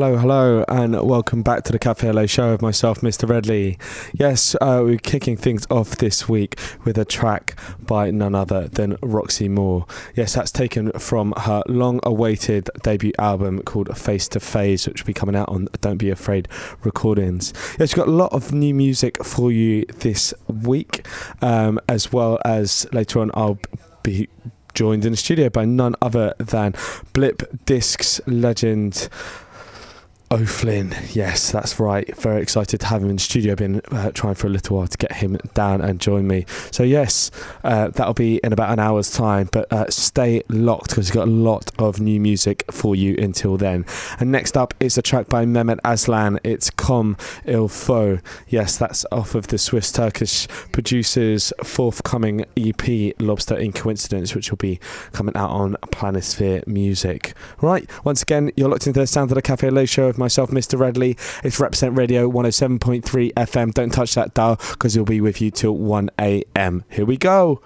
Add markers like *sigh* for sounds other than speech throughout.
Hello, hello, and welcome back to the Café Au Lait show of myself, Mr. Redley. Yes, uh, we're kicking things off this week with a track by none other than rRoxymore. Yes, that's taken from her long awaited debut album called Face to Phase, which will be coming out on Don't Be Afraid Recordings. Yes, we've got a lot of new music for you this week, um, as well as later on, I'll be joined in the studio by none other than Blip Discs legend. O'Flynn, yes, that's right. Very excited to have him in the studio. Been uh, trying for a little while to get him down and join me. So yes, uh, that'll be in about an hour's time. But uh, stay locked because we've got a lot of new music for you until then. And next up is a track by Mehmet Aslan. It's Comme Il Faut. Yes, that's off of the Swiss Turkish producers' forthcoming EP, Lobster in Coincidence, which will be coming out on Planisphere Music. Right, once again, you're locked into the sound of the Café Au Lait show of myself, Mr. Redley. It's Represent Radio 107.3 FM. Don't touch that dial because we'll be with you till 1 a.m. Here we go.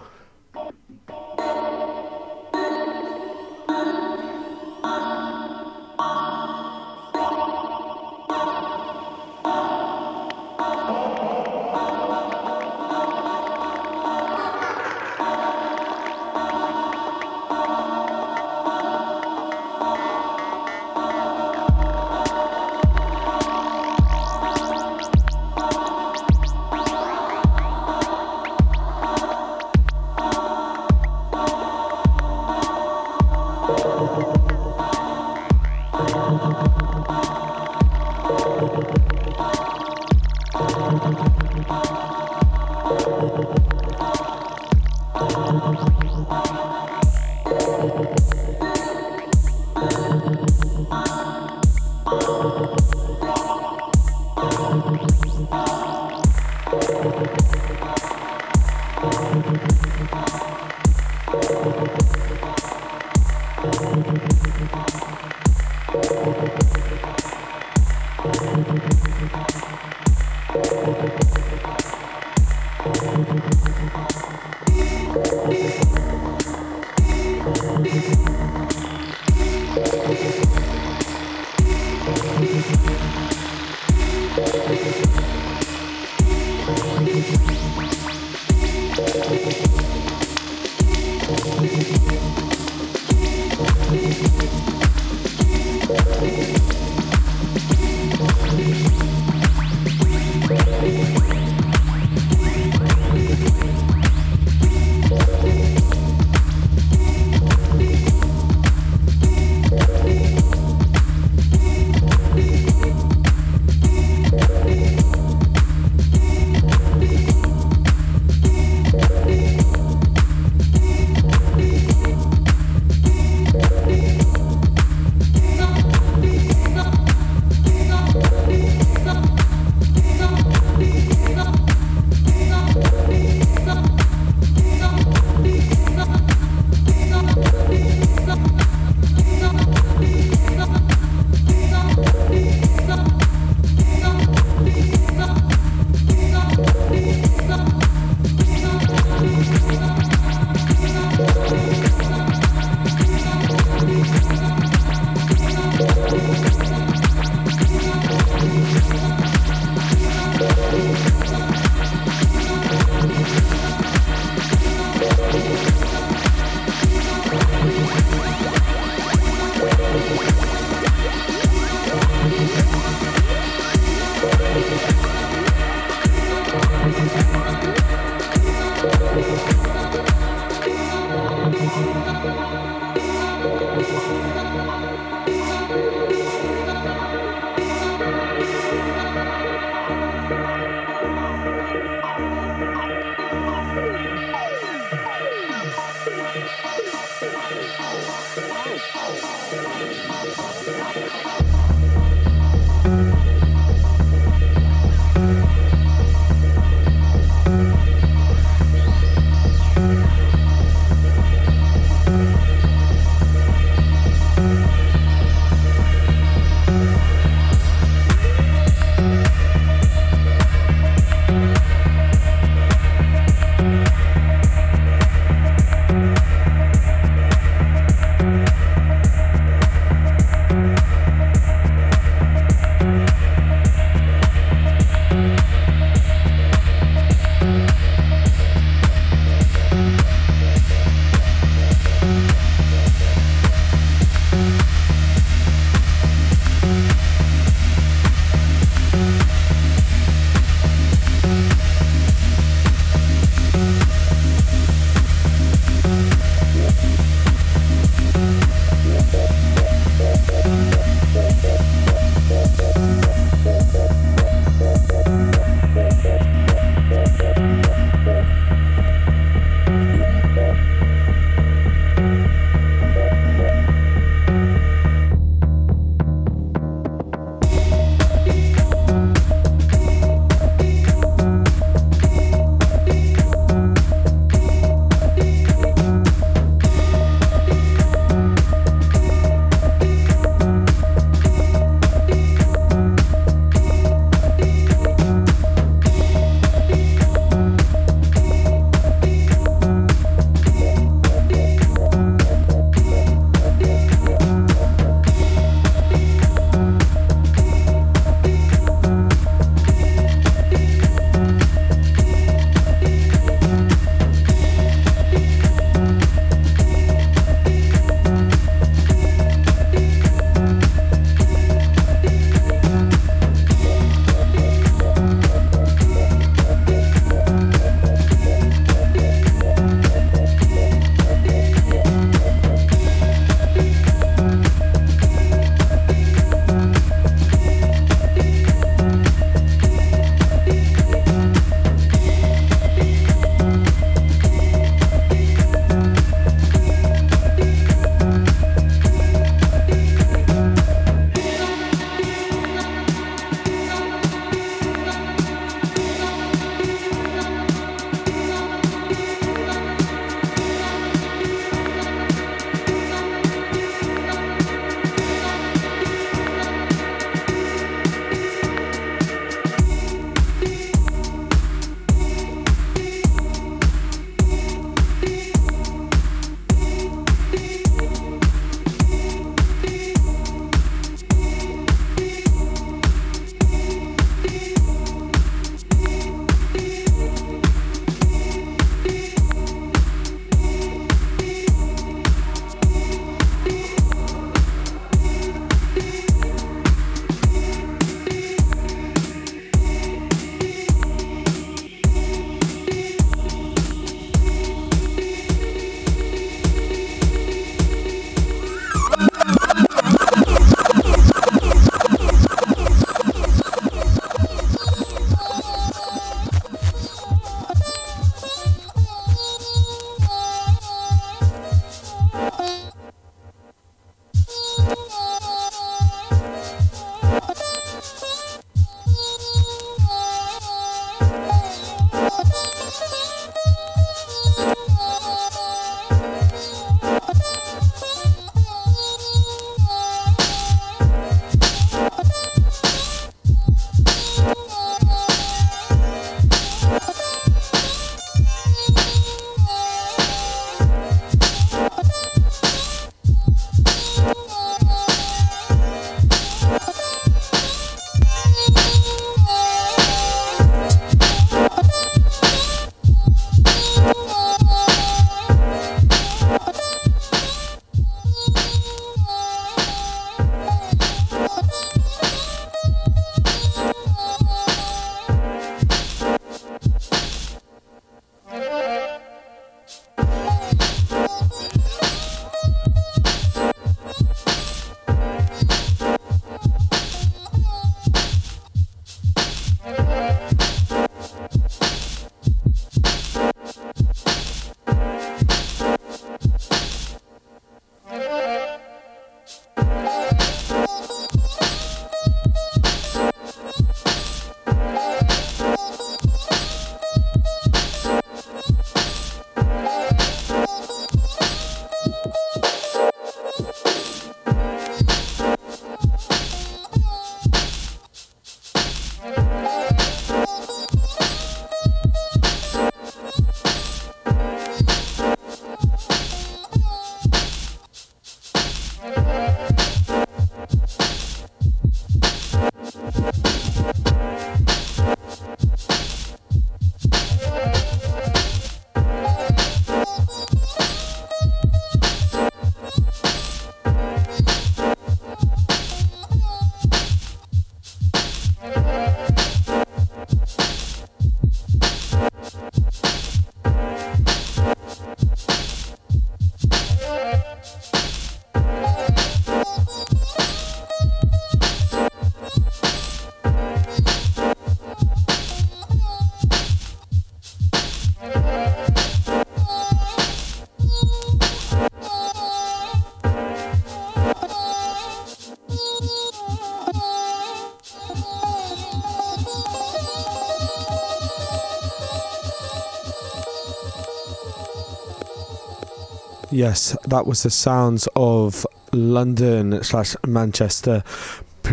Yes, that was the sounds of London slash Manchester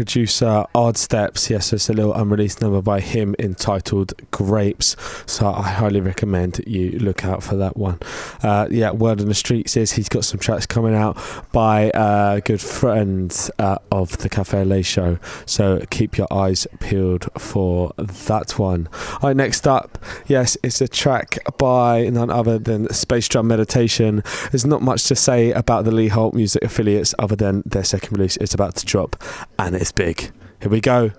producer Odd Steps. Yes, it's a little unreleased number by him entitled Grapes. So I highly recommend you look out for that one. Uh, yeah, Word on the Streets is he's got some tracks coming out by uh, good friends uh, of the Café Au Lait show. So keep your eyes peeled for that one. All right, next up, yes, it's a track by none other than Space Drum Meditation. There's not much to say about the Lee Holt music affiliates other than their second release is about to drop and it's big. Here we go.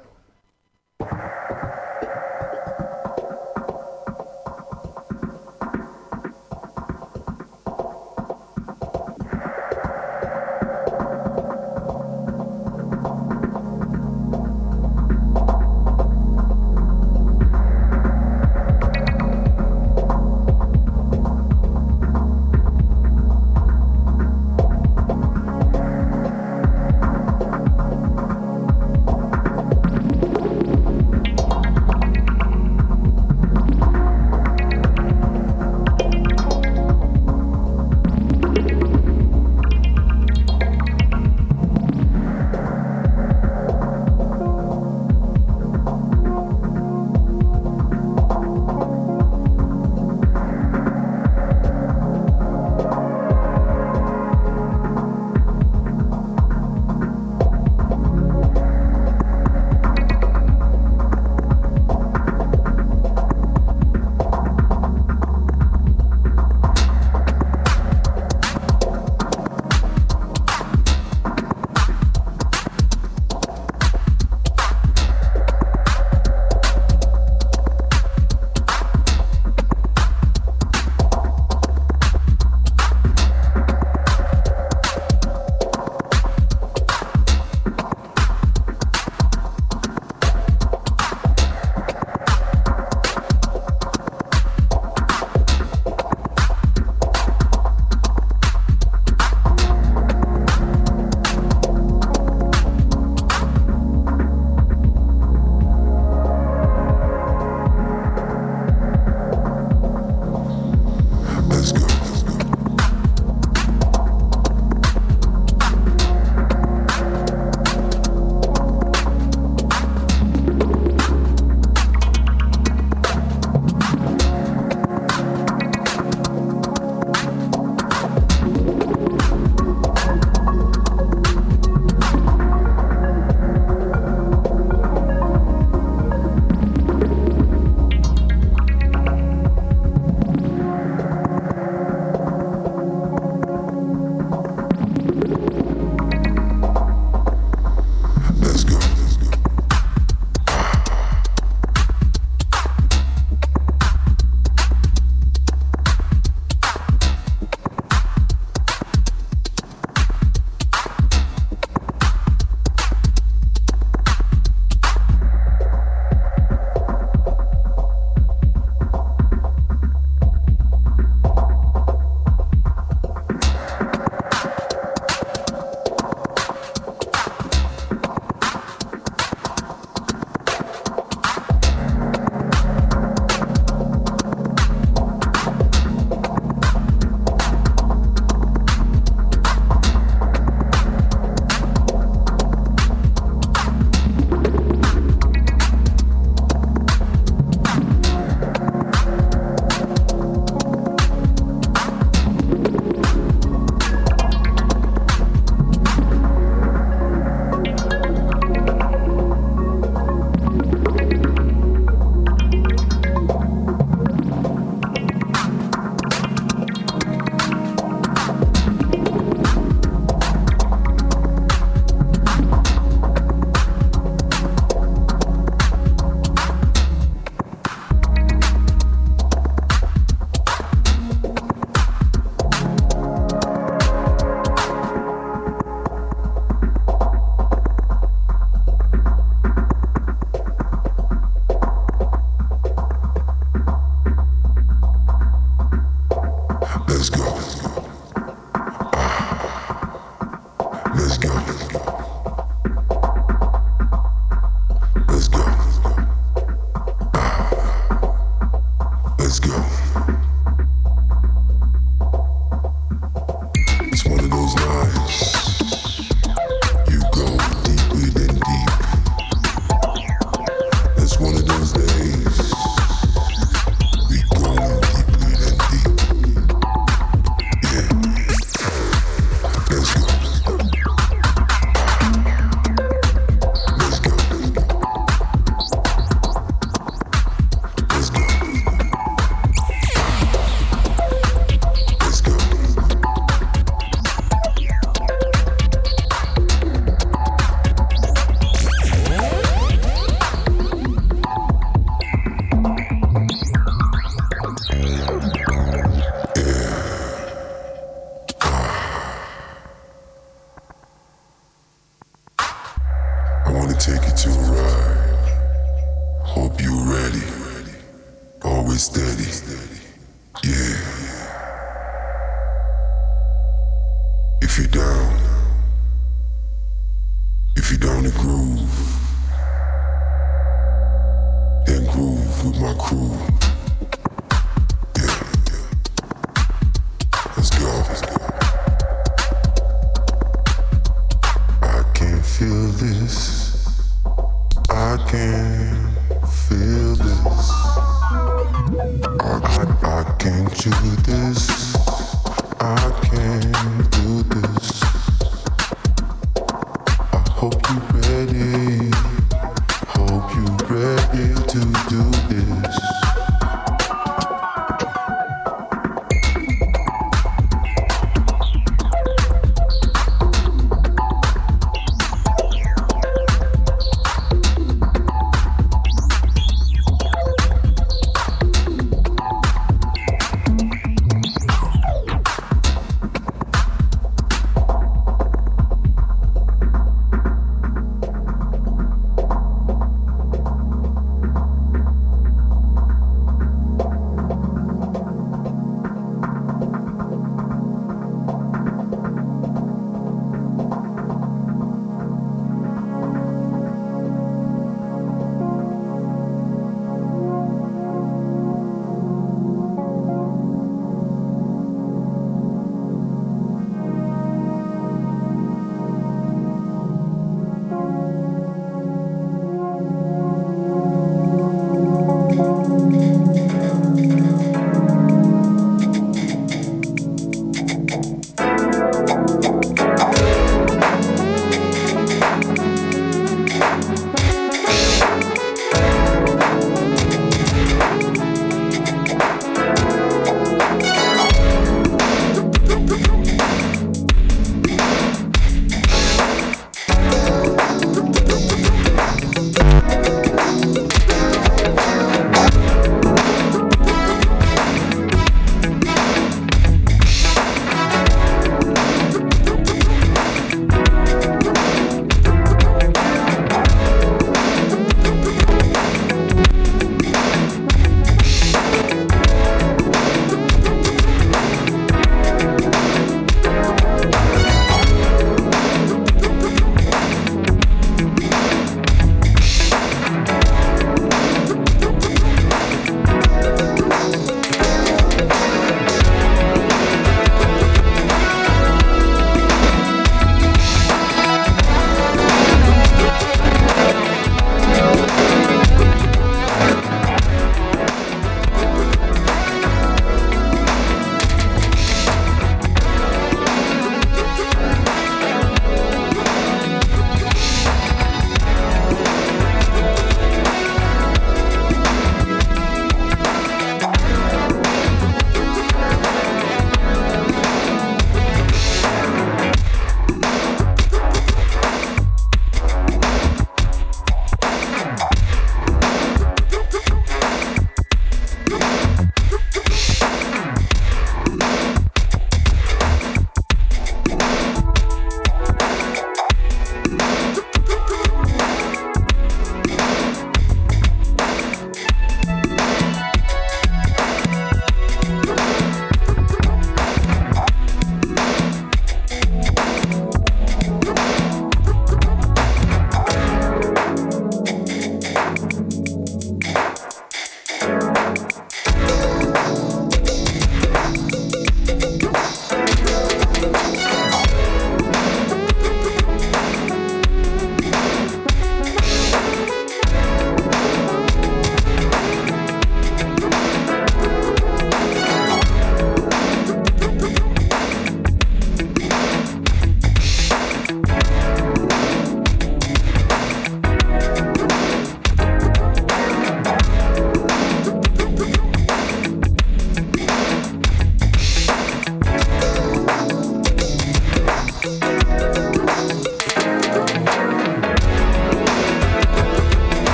supe.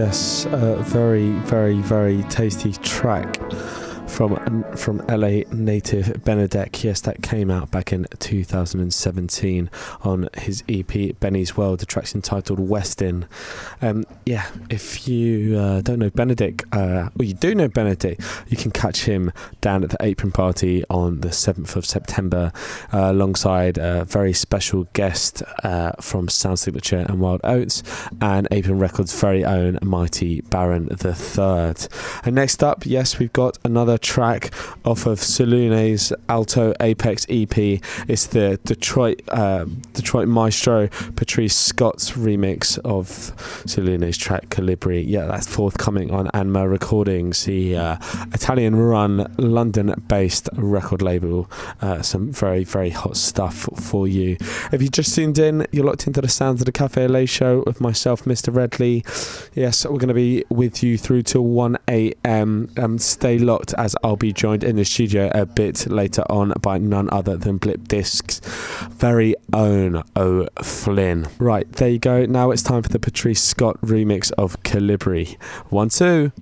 Yes, a very, very, very tasty track from um, from LA native Benedek. Yes, that came out back in 2017 on his EP Benny's World. The track's entitled Westin. Um, yeah, if you uh, don't know Benedek, uh, or you do know Benedek, you can catch him down at the Apron Party on the 7th of September, uh, alongside a very special guest uh, from Sound Signature and Wild Oats, and Apron Records' very own Mighty Baron the Third. And next up, yes, we've got another track off of Solune's Alto Apex EP. It's the Detroit uh, Detroit maestro Patrice Scott's remix of Solune's track Calibri. Yeah, that's forthcoming on Anma Recordings, the uh, Italian run London based record label. Uh, some very, very hot stuff for you. If you just tuned in, you're locked into the sounds of the Café Au Lait show with myself, Mr. Redley. Yes, we're going to be with you through till 1 a.m. Um, stay locked as I'll be joined in the studio a bit later on by none other than Blip Discs' very own O. Flynn. Right, there you go. Now it's time for the Patrice Scott remix of Calibri. One, two.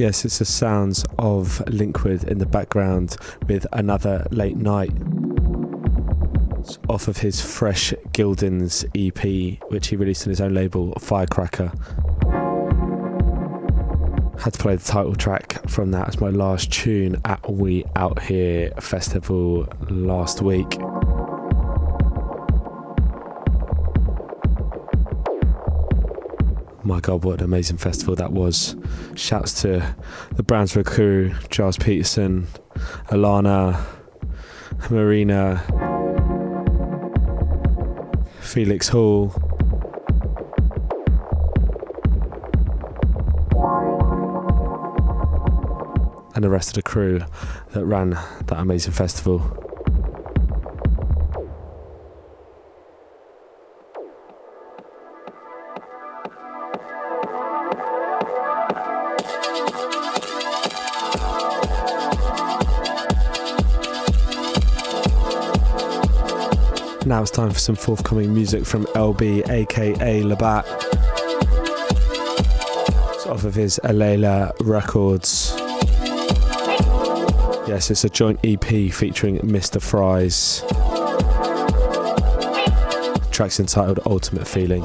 Yes, it's the sounds of Linkwood in the background with another late night. It's off of his Fresh Gildens EP, which he released on his own label, Firecracker. Had to play the title track from that as my last tune at We Out Here festival last week. My god, what an amazing festival that was. Shouts to the Brownswood crew, Gilles Peterson, Alana, Marina, Felix Hall. And the rest of the crew that ran that amazing festival. Now it's time for some forthcoming music from LB, aka Labat. It's off of his Alela Records. Yes, it's a joint EP featuring Mr. Fries. The track's entitled Ultimate Feeling.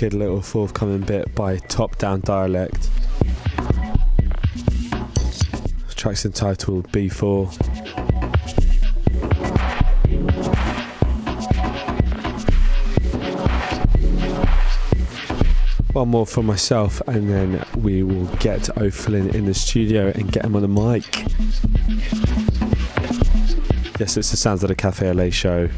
Wicked little forthcoming bit by Top Down Dialect. The track's entitled B4. One more for myself, and then we will get O'Flynn in the studio and get him on the mic. Yes, it's the sounds of the Café Au Lait show.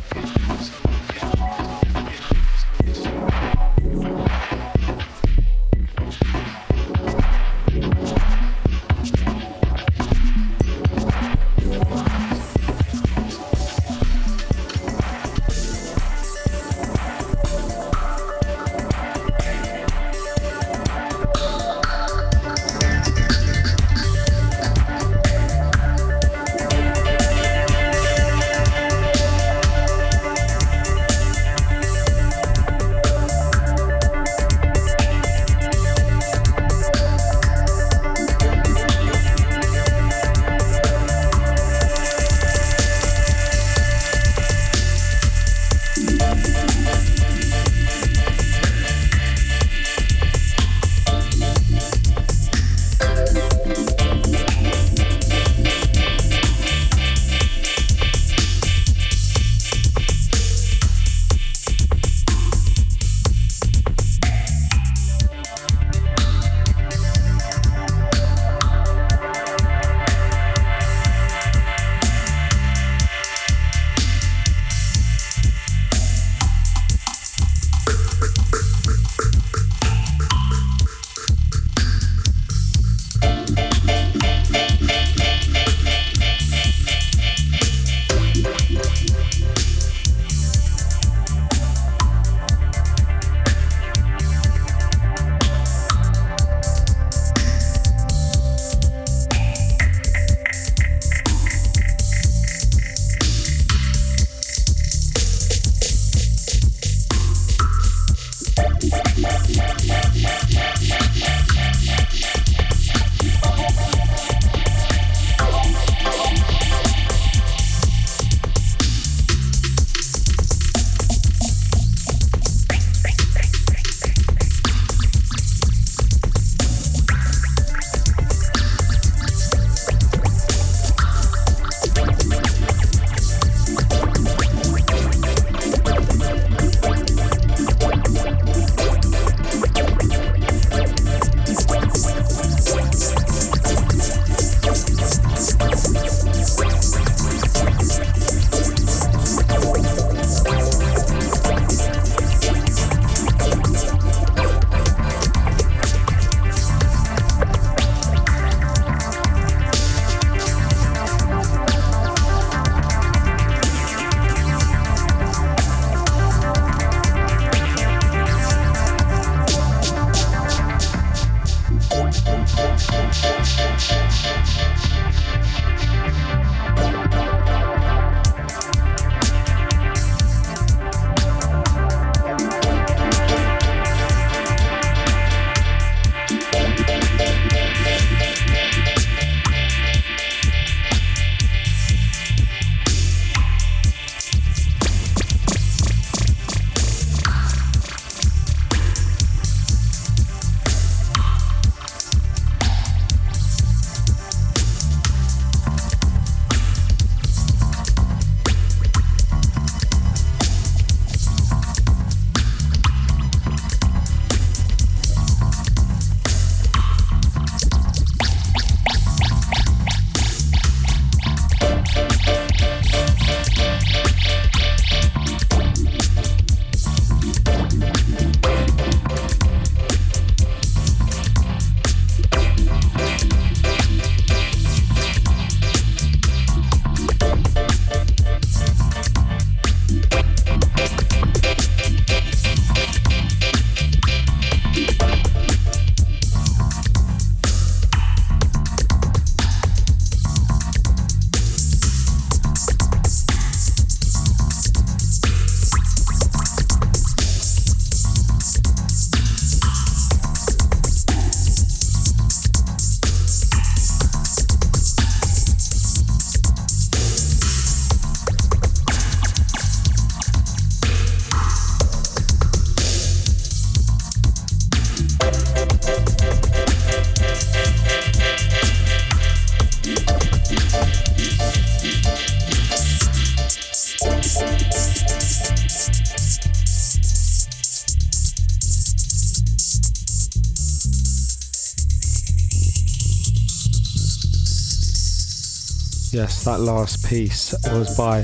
Yes, that last piece was by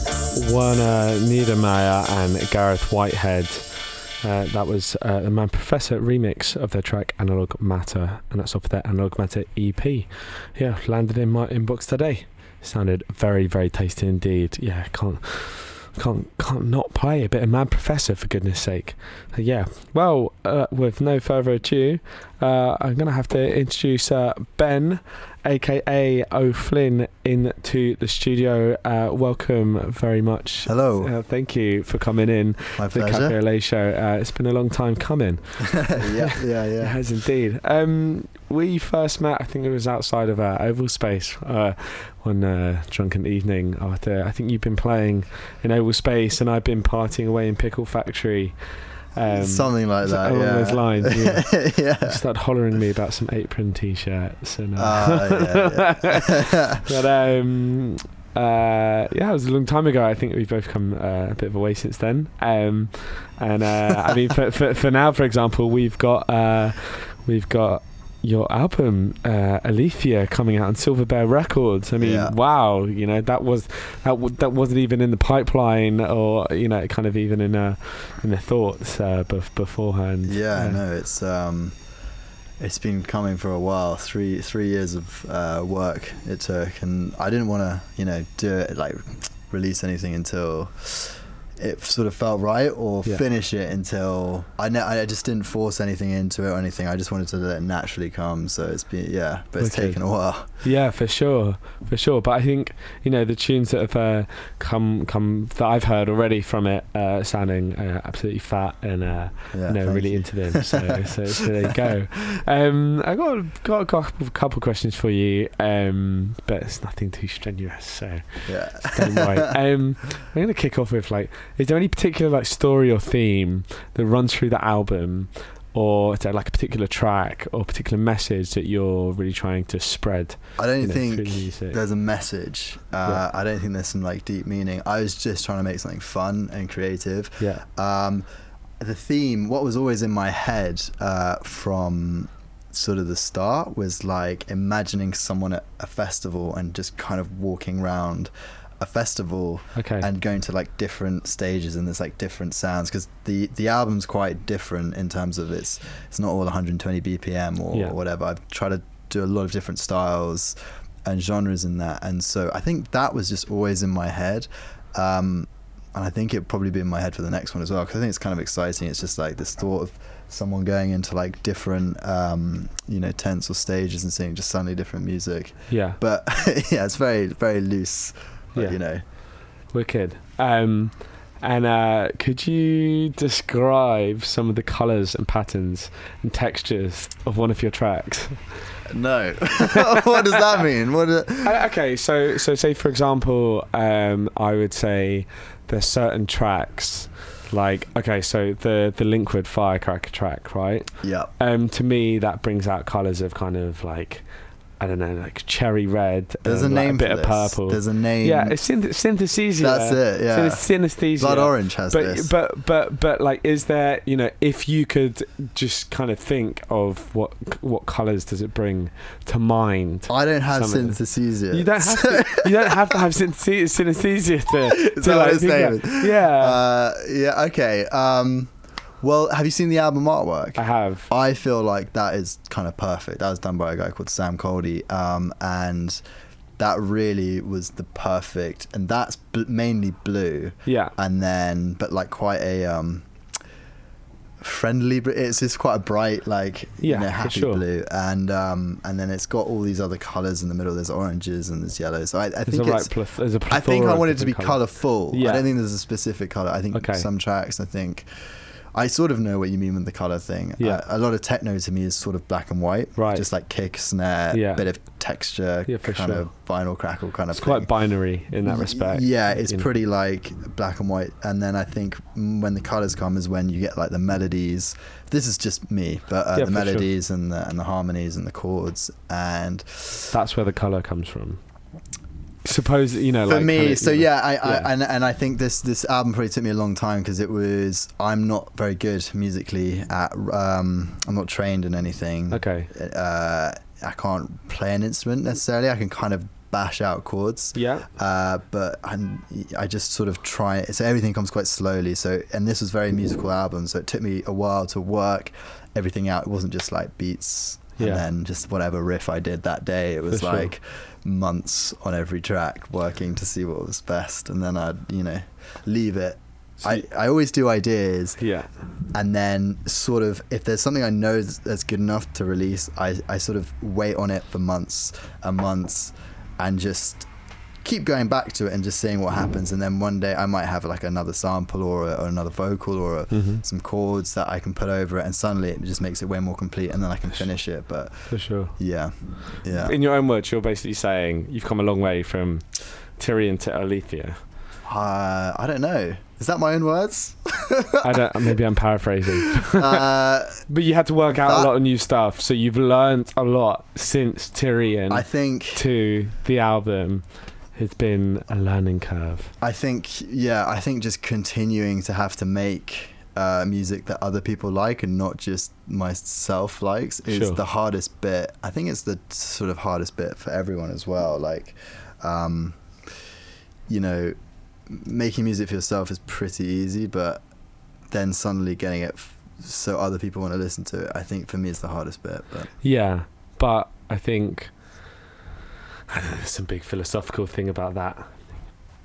Werner Niedermeyer and Gareth Whitehead. Uh, that was uh, the Mad Professor remix of their track Analog Matter, and that's off their Analog Matter EP. Yeah, landed in my inbox today. Sounded very, very tasty indeed. Yeah, can't can't can't not play a bit of Mad Professor for goodness sake. Uh, yeah. Well, uh, with no further ado, uh, I'm gonna have to introduce uh, Ben, aka O'Flynn, into the studio. Uh, welcome very much. Hello. Uh, thank you for coming in My the pleasure. Café Au Lait show. it's been a long time coming. *laughs* yeah, yeah, It yeah. has indeed. Um, we first met, I think it was outside of uh, Oval Space uh, one uh, drunken evening after. I think you've been playing in Oval Space, and I've been partying away in Pickle Factory. Um, Something like that. along yeah. those lines. *laughs* Yeah. yeah. You started hollering me about some apron t-shirts and. Uh, Ah, yeah, *laughs* but um, uh, yeah, it was a long time ago. I think we've both come uh, a bit of a way since then. Um, and uh, I mean, for, for for now, for example, we've got uh, we've got your album uh, Aletheia coming out on Silver Bear Records. I mean, Yeah. wow, you know that was that w- that wasn't even in the pipeline or you know kind of even in uh, in the thoughts uh, bef- beforehand. Yeah, Uh, no, it's um, it's been coming for a while. Three three years of uh, work it took, and I didn't want to, you know, do it like release anything until it sort of felt right, or Yeah. finish it until I ne- I just didn't force anything into it or anything. I just wanted to let it naturally come. So it's been yeah, but it's Wicked. taken a while. Yeah, for sure, for sure. But I think you know the tunes that have uh, come come that I've heard already from it, uh, sounding uh, absolutely fat and uh, Yeah, you know really you. into them. So, *laughs* so, so there you go. Um, I got got a couple, questions for you, um, but it's nothing too strenuous. So Yeah. don't worry. *laughs* um, I'm gonna kick off with like, is there any particular like story or theme that runs through the album? Or is there like a particular track or particular message that you're really trying to spread? I don't you know, think the there's a message. Uh, I don't think there's some like deep meaning. I was just trying to make something fun and creative. Yeah. Um, the theme, what was always in my head uh, from sort of the start, was like imagining someone at a festival and just kind of walking around a festival Okay. and going to like different stages and there's like different sounds because the the album's quite different in terms of it's it's not all 120 bpm or Yeah. whatever i've tried to do a lot of different styles and genres in that and so i think that was just always in my head um and i think it'll probably be in my head for the next one as well because i think it's kind of exciting it's just like this thought of someone going into like different um you know tents or stages and seeing just suddenly different music yeah. but *laughs* yeah it's very very loose but, Yeah. you know Wicked. Um, and uh, could you describe some of the colours and patterns and textures of one of your tracks? *laughs* No. *laughs* what does that mean? What? Uh, okay, so so say for example, um, I would say there's certain tracks like okay, so the the Linkwood Firecracker track, right? yeah. Um, to me, that brings out colours of kind of like I don't know, like cherry red. There's a and, like, name a bit for of purple. There's a name. yeah, it's synth- synesthesia. That's it. Yeah. Synes- synesthesia. Blood Orange has but this. but but but like is there you know if you could just kind of think of what what colors does it bring to mind I don't have synesthesia. you don't have to you don't have to have synesthesia to, *laughs* to like it's think named? of- yeah Uh, yeah. Okay. Um, well, have you seen the album artwork? I have I feel like that is kind of perfect. That was done by a guy called Sam Coldy, um, and that really was the perfect. And that's bl- mainly blue, yeah and then but like quite a um, friendly. It's just quite a bright, like Yeah, you know, happy sure. blue, and um, and then it's got all these other colors in the middle. There's oranges and there's yellows. So I, I there's think a right it's. pleth- there's a I think I of want it to be colorful. Yeah. I don't think there's a specific color. I think Okay. some tracks. I think I sort of know what you mean with the color thing. Yeah. Uh, a lot of techno to me is sort of black and white. Right. Just like kick, snare, Yeah. bit of texture, Yeah, kind sure. of vinyl crackle kind of it's quite binary in that respect Yeah, it's you know. pretty like black and white. And then I think when the colors come is when you get like the melodies. This is just me, but uh, Yeah, the for sure. melodies and the and the harmonies and the chords and that's where the color comes from suppose you know for like me kinda, so you know- yeah, I, yeah. I and, and i think this this album probably took me a long time because it was i'm not very good musically at um i'm not trained in anything okay uh i can't play an instrument necessarily i can kind of bash out chords. Yeah. Uh, but I'm, I just sort of try. So everything comes quite slowly. So and this was very musical album. So it took me a while to work everything out. It wasn't just like beats and Yeah. then just whatever riff I did that day. It was For sure. Months on every track working to see what was best, and then I'd you know leave it. So I, I always do ideas Yeah. and then sort of if there's something I know that's- that's good enough to release, I, I sort of wait on it for months and months and just keep going back to it and just seeing what happens and then one day I might have like another sample or, or another vocal or a, Mhm. some chords that I can put over it and suddenly it just makes it way more complete and then I can finish it but For sure. yeah yeah In your own words, you're basically saying you've come a long way from Tyrion to Aletheia. uh, I don't know is that my own words *laughs* I don't. Maybe I'm paraphrasing. *laughs* uh, But you had to work out a lot of new stuff, so you've learned a lot since Tyrion I think to the album. It's been a learning curve. I think, yeah, I think just continuing to have to make uh, music that other people like and not just myself likes is Sure. the hardest bit. I think it's the sort of hardest bit for everyone as well. Like, um, you know, making music for yourself is pretty easy, but then suddenly getting it f- so other people want to listen to it, I think for me it's the hardest bit. But Yeah, but I think I don't know, there's *laughs* some big philosophical thing about that.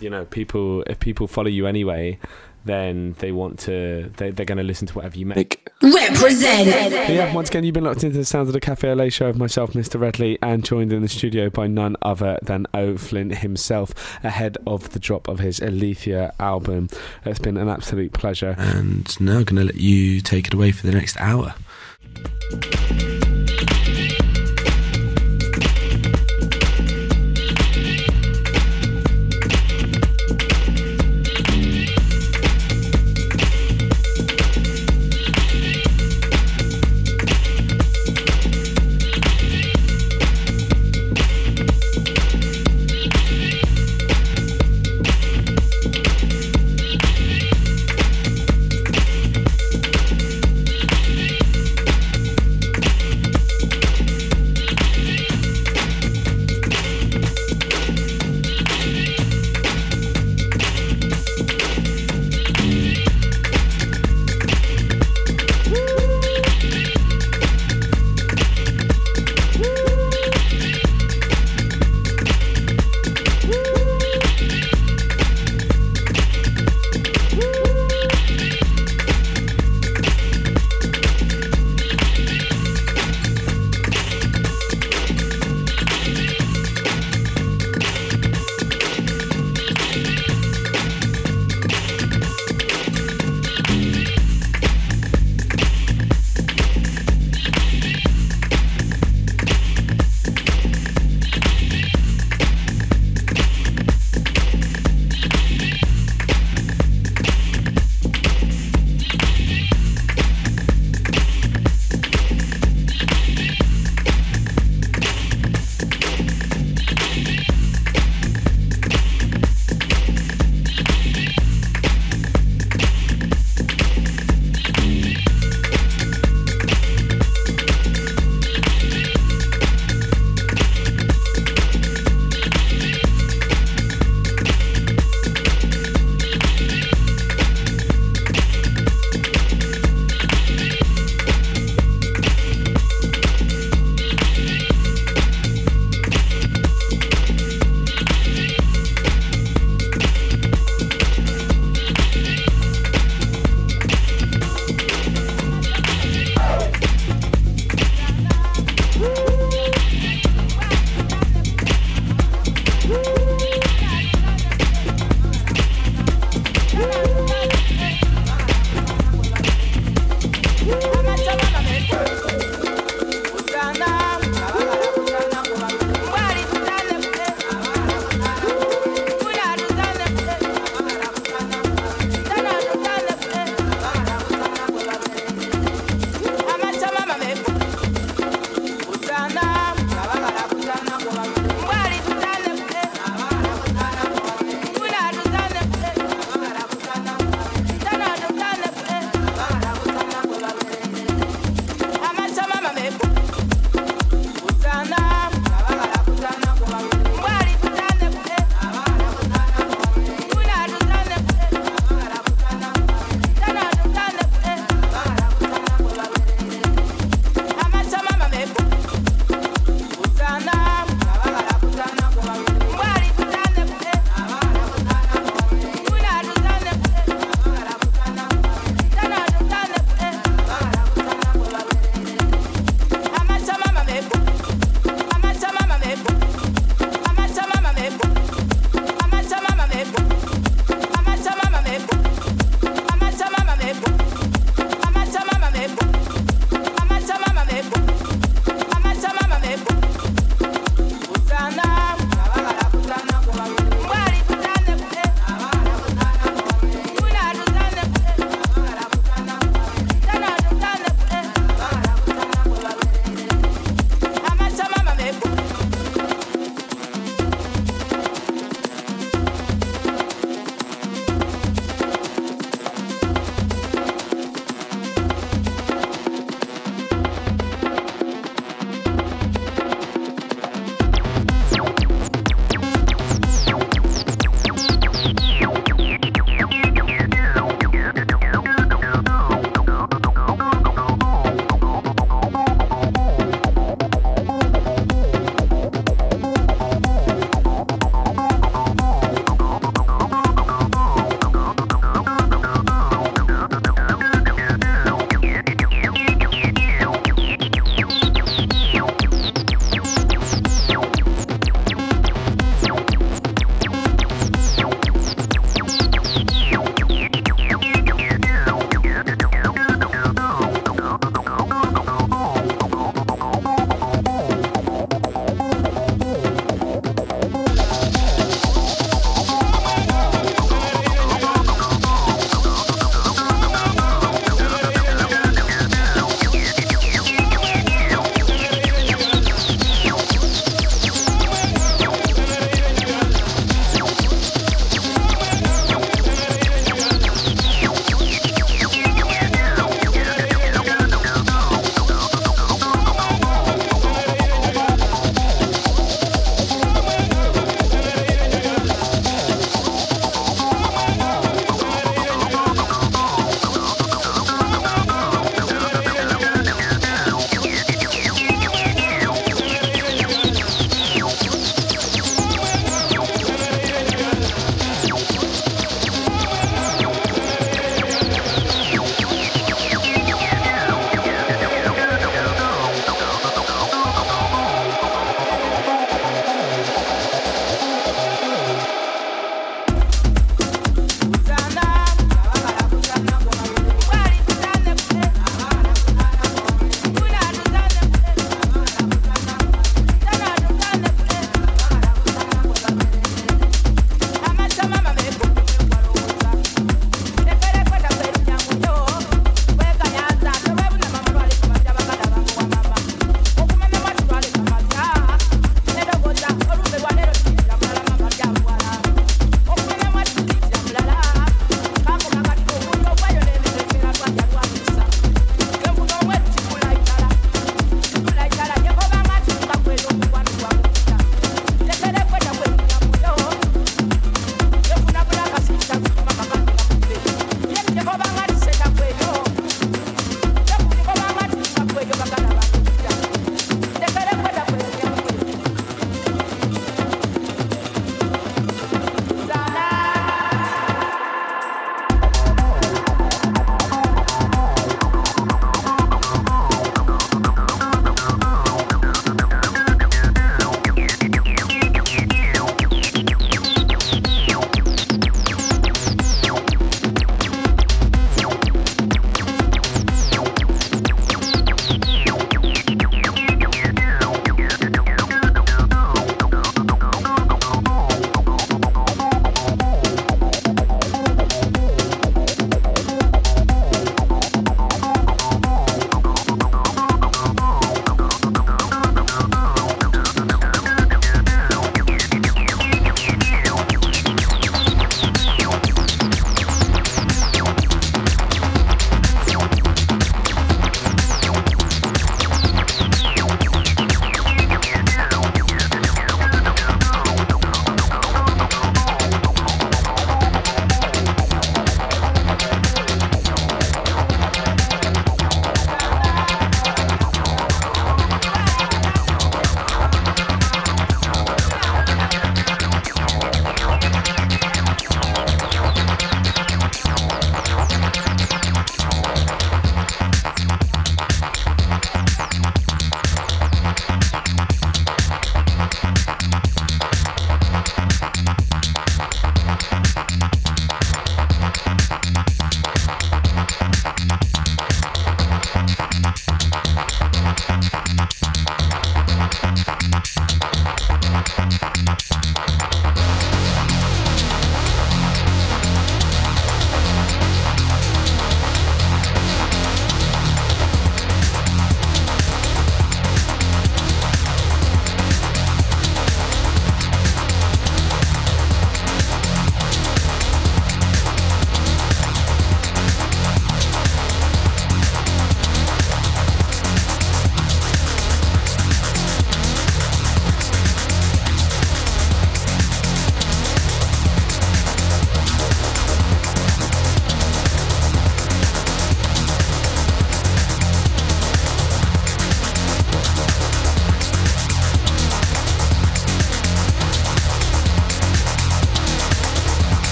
You know, people if people follow you anyway, then they want to they they're going to listen to whatever you make. Represent. Yeah, once again, you've been locked into the sounds of the Café Au Lait show of myself, Mr. Redley, and joined in the studio by none other than O'Flynn himself, ahead of the drop of his Aletheia album. It's been an absolute pleasure. And now I'm going to let you take it away for the next hour.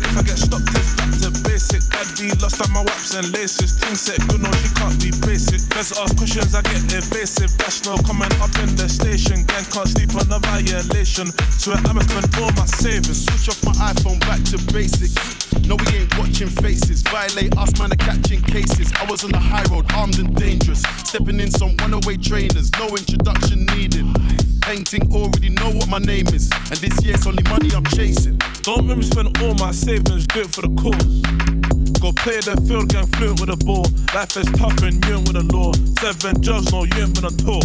If I get stopped, it's back to basic. Be lost on my waps and laces. Team set, good no, she can't be basic. Let's ask questions, I get evasive. That's no comment up in the station. Gang can't sleep on a violation. Swear I'ma spend all my savings. Switch off my iPhone back to basics. No, we ain't watching faces. Violate us, man, are catching cases. I was on the high road, armed and dangerous. Stepping in some runaway trainers, no introduction needed. Painting already know what my name is, and this year's only money I'm chasing. Don't make me spend all my savings, do it for the cause. Go play the field, gang fluent with a ball. Life is tough and you ain't with the law. Seven jobs, no, you ain't been on tour.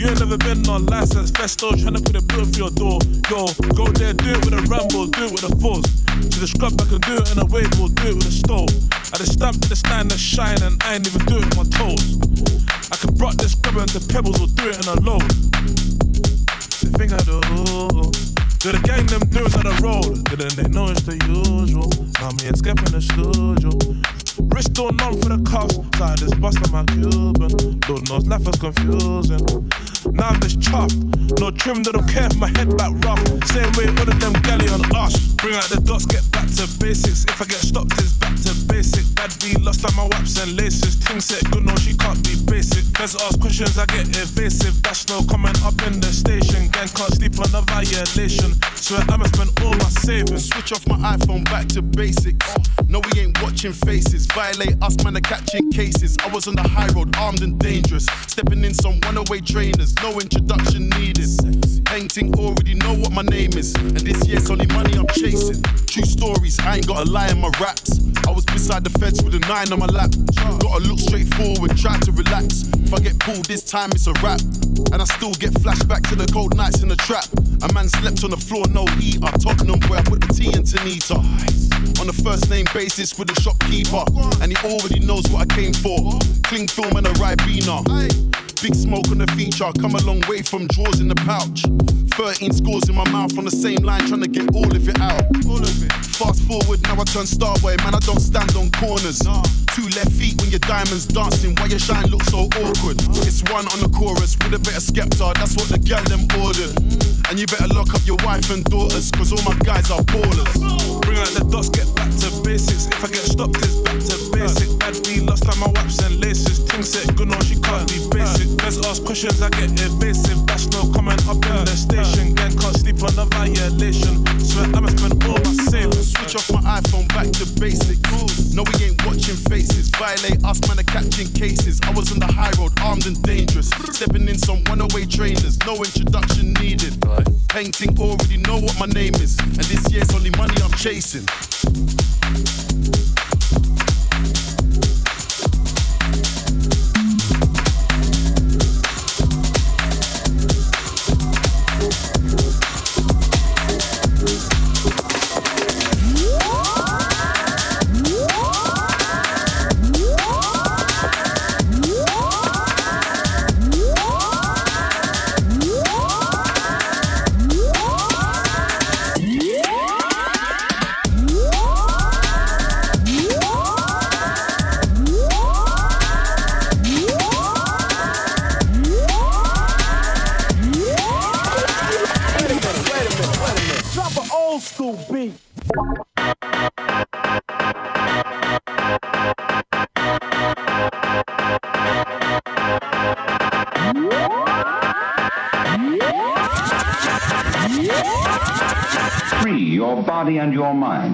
You ain't never been on license, festo, trying to put a bill for your door. Yo, go there, do it with a ramble, do it with a force. To the scrub, I can do it in a wave, or do it with a stove. I just stamp to the stand and shine, and I ain't even do it with my toes. I can rock this scrub into pebbles, or do it in a load. The thing I do, do the gang them it on the road. Didn't they know it's the usual? Now me escaping the studio. Wrist all numb for the cuffs, so I just bust on my Cuban. Lord knows life is confusing. Now I'm just chuffed. No trim, they don't care if my head back rough. Same way all of them galley on us. Bring out the dots, get back to basics. If I get stopped, it's back to basic. Bad be lost on my waps and laces. Ting set good, no, she can't be basic. Feds ask questions, I get evasive. That's no comment up in the station. Gang can't sleep on a violation. Swear I'ma spend all my savings. Switch off my iPhone back to basics. No, we ain't watching faces. Violate us, man, are catching cases. I was on the high road, armed and dangerous. Stepping in some runaway trainers, no introduction needed. Painting already know what my name is. And this year's only money I'm chasing. True stories, I ain't got a lie in my raps. I was beside the feds with a nine on my lap. Gotta look straight forward, try to relax. If I get pulled this time, it's a wrap. And I still get flashback to the cold nights in the trap. A man slept on the floor, no heater. Tottenham, where I put the tea into Nita. On a first name basis with the shopkeeper. And he already knows what I came for. Cling film and a Ribena. Big smoke on the feature, I come a long way from drawers in the pouch. 13 scores in my mouth on the same line, trying to get all of it out. All of it. Fast forward, now I turn starboy, man, I don't stand on corners. Two left feet when your diamonds dancing, why your shine looks so awkward. It's one on the chorus with a bit of Skepta, that's what the gal them ordered. Mm. And you better lock up your wife and daughters, cause all my guys are ballers. Bring out the dots, get back to basics. If I get stopped, it's back to basic. Bad be lost on my waps and laces. Ting set good, no, she can't be basic. Let's ask questions, I get evasive. That's no comment up in the station. Gang can't sleep on a violation. Swear I'ma spend all my savings. Switch off my iPhone back to basic. No, we ain't watching faces. Violate us, man, are catching cases. I was on the high road, armed and dangerous. Stepping in some runaway trainers, no introduction needed. Painting already know what my name is. And this year's only money I'm chasing. Body and your mind.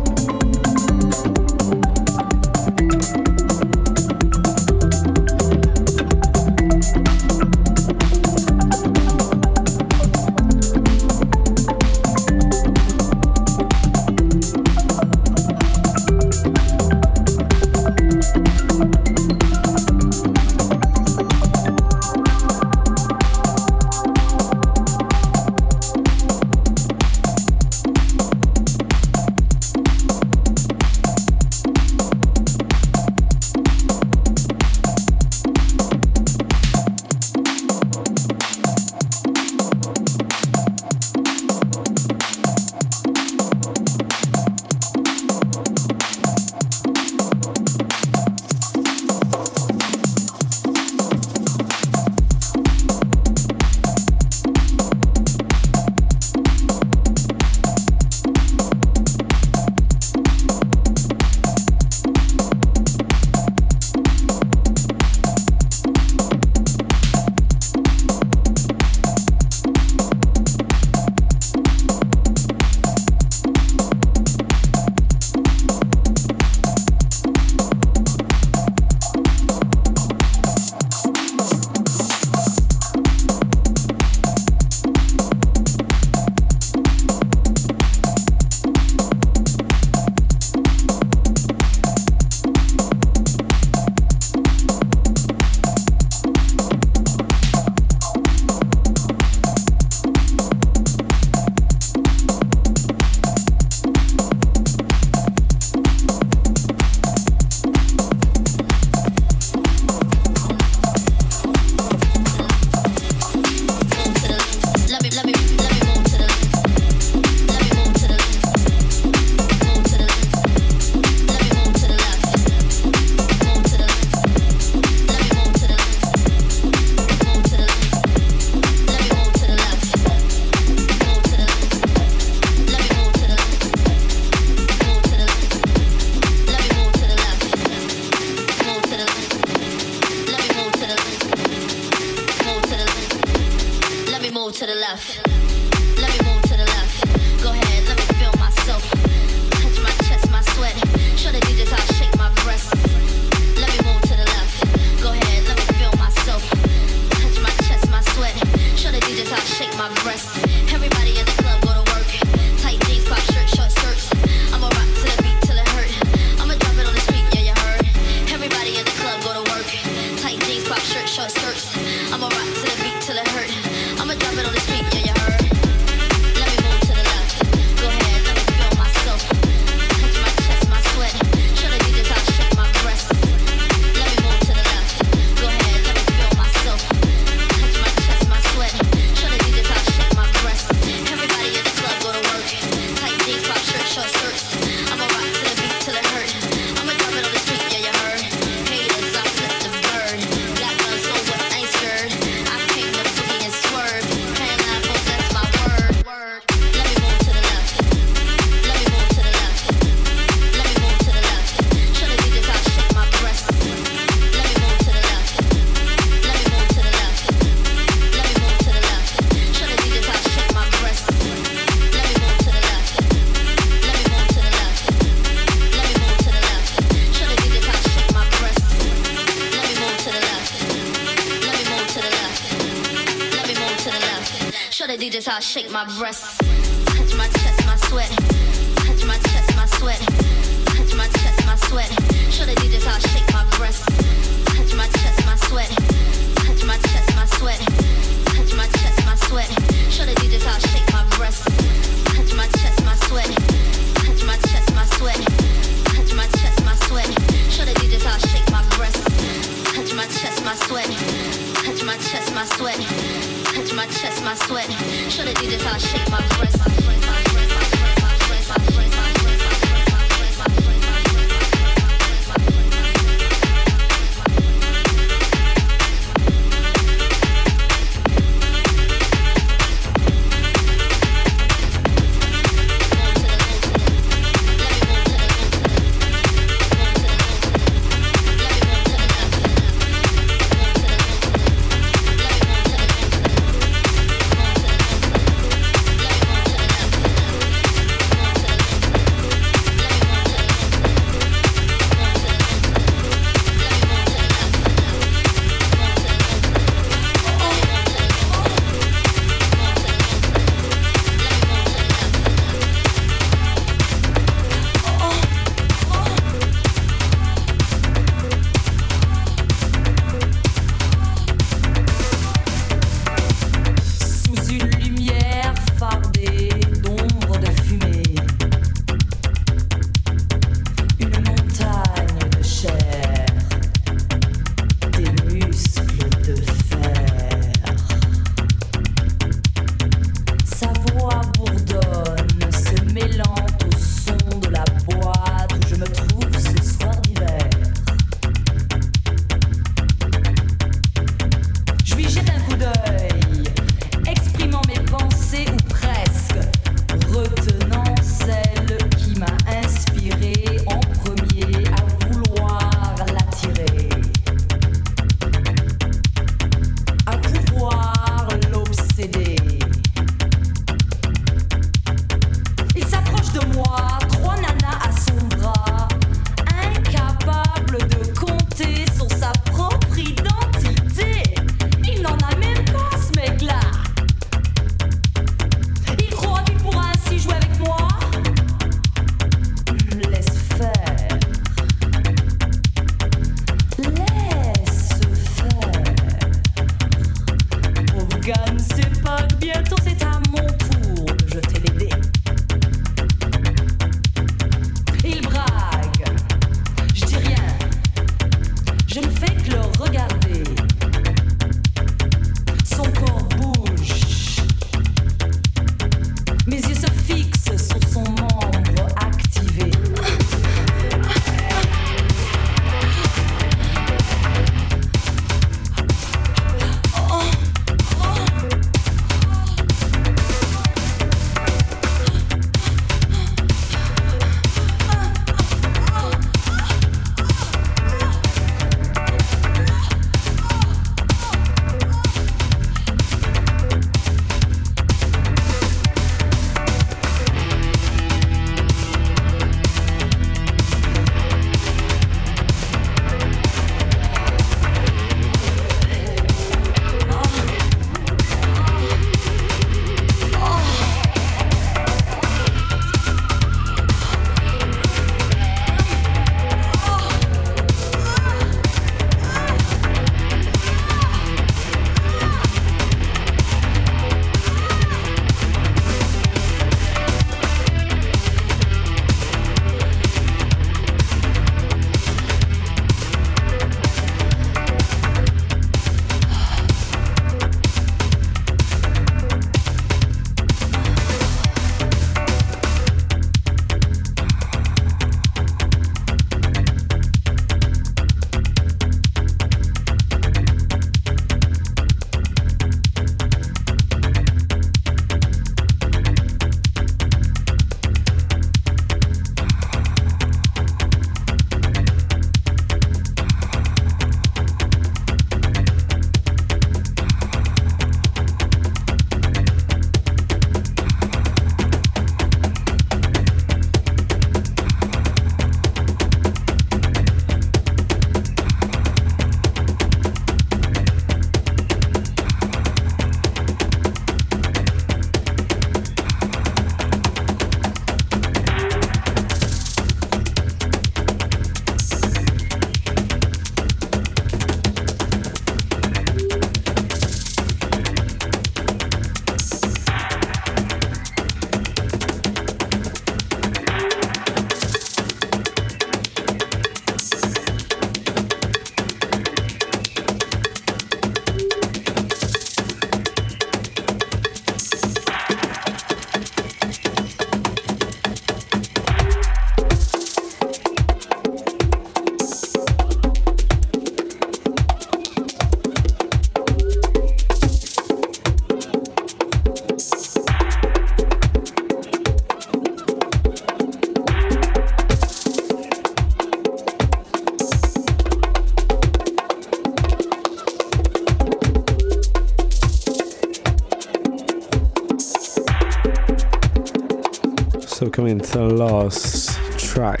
the last track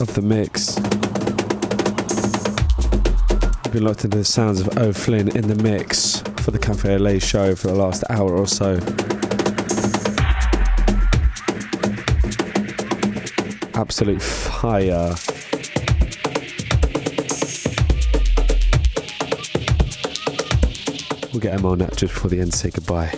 of the mix. We've been locked into the sounds of O'Flynn in the mix for the Café Au Lait show for the last hour or so. Absolute fire. We'll get him on that just before the end say goodbye.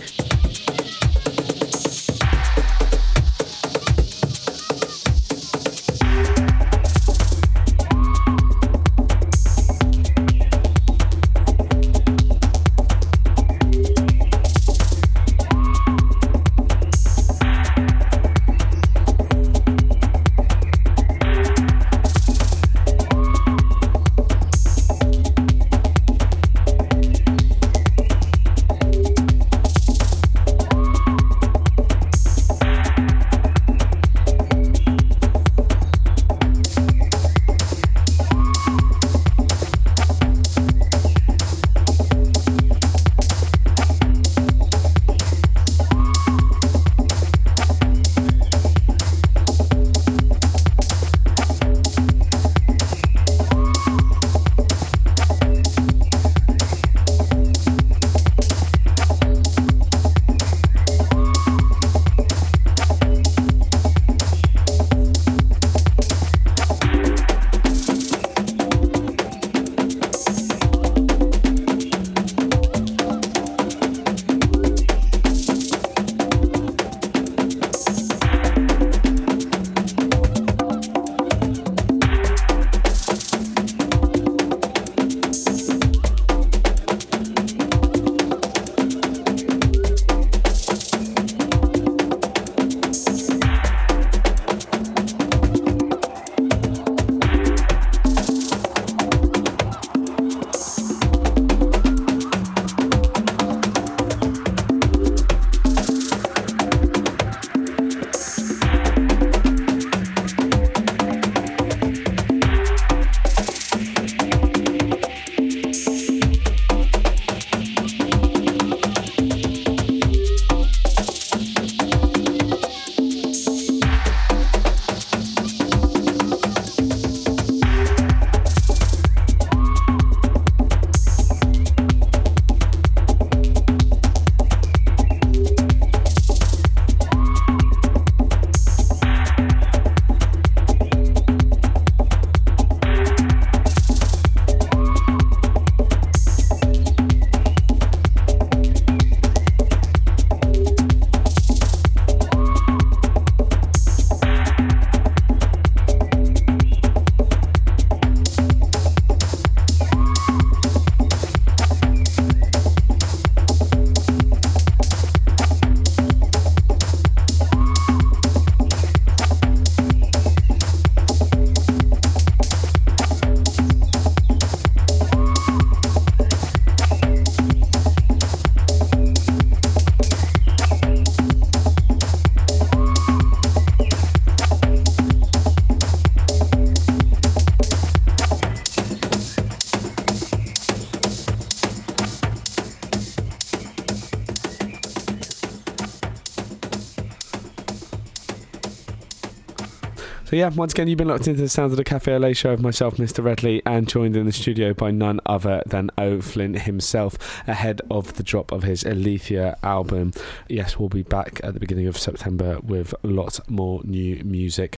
So yeah, once again, you've been locked into the sounds of the Café Au Lait show of myself, Mr. Redley, and joined in the studio by none other than O'Flynn himself, ahead of the drop of his Aletheia album. Yes, we'll be back at the beginning of September with lots more new music.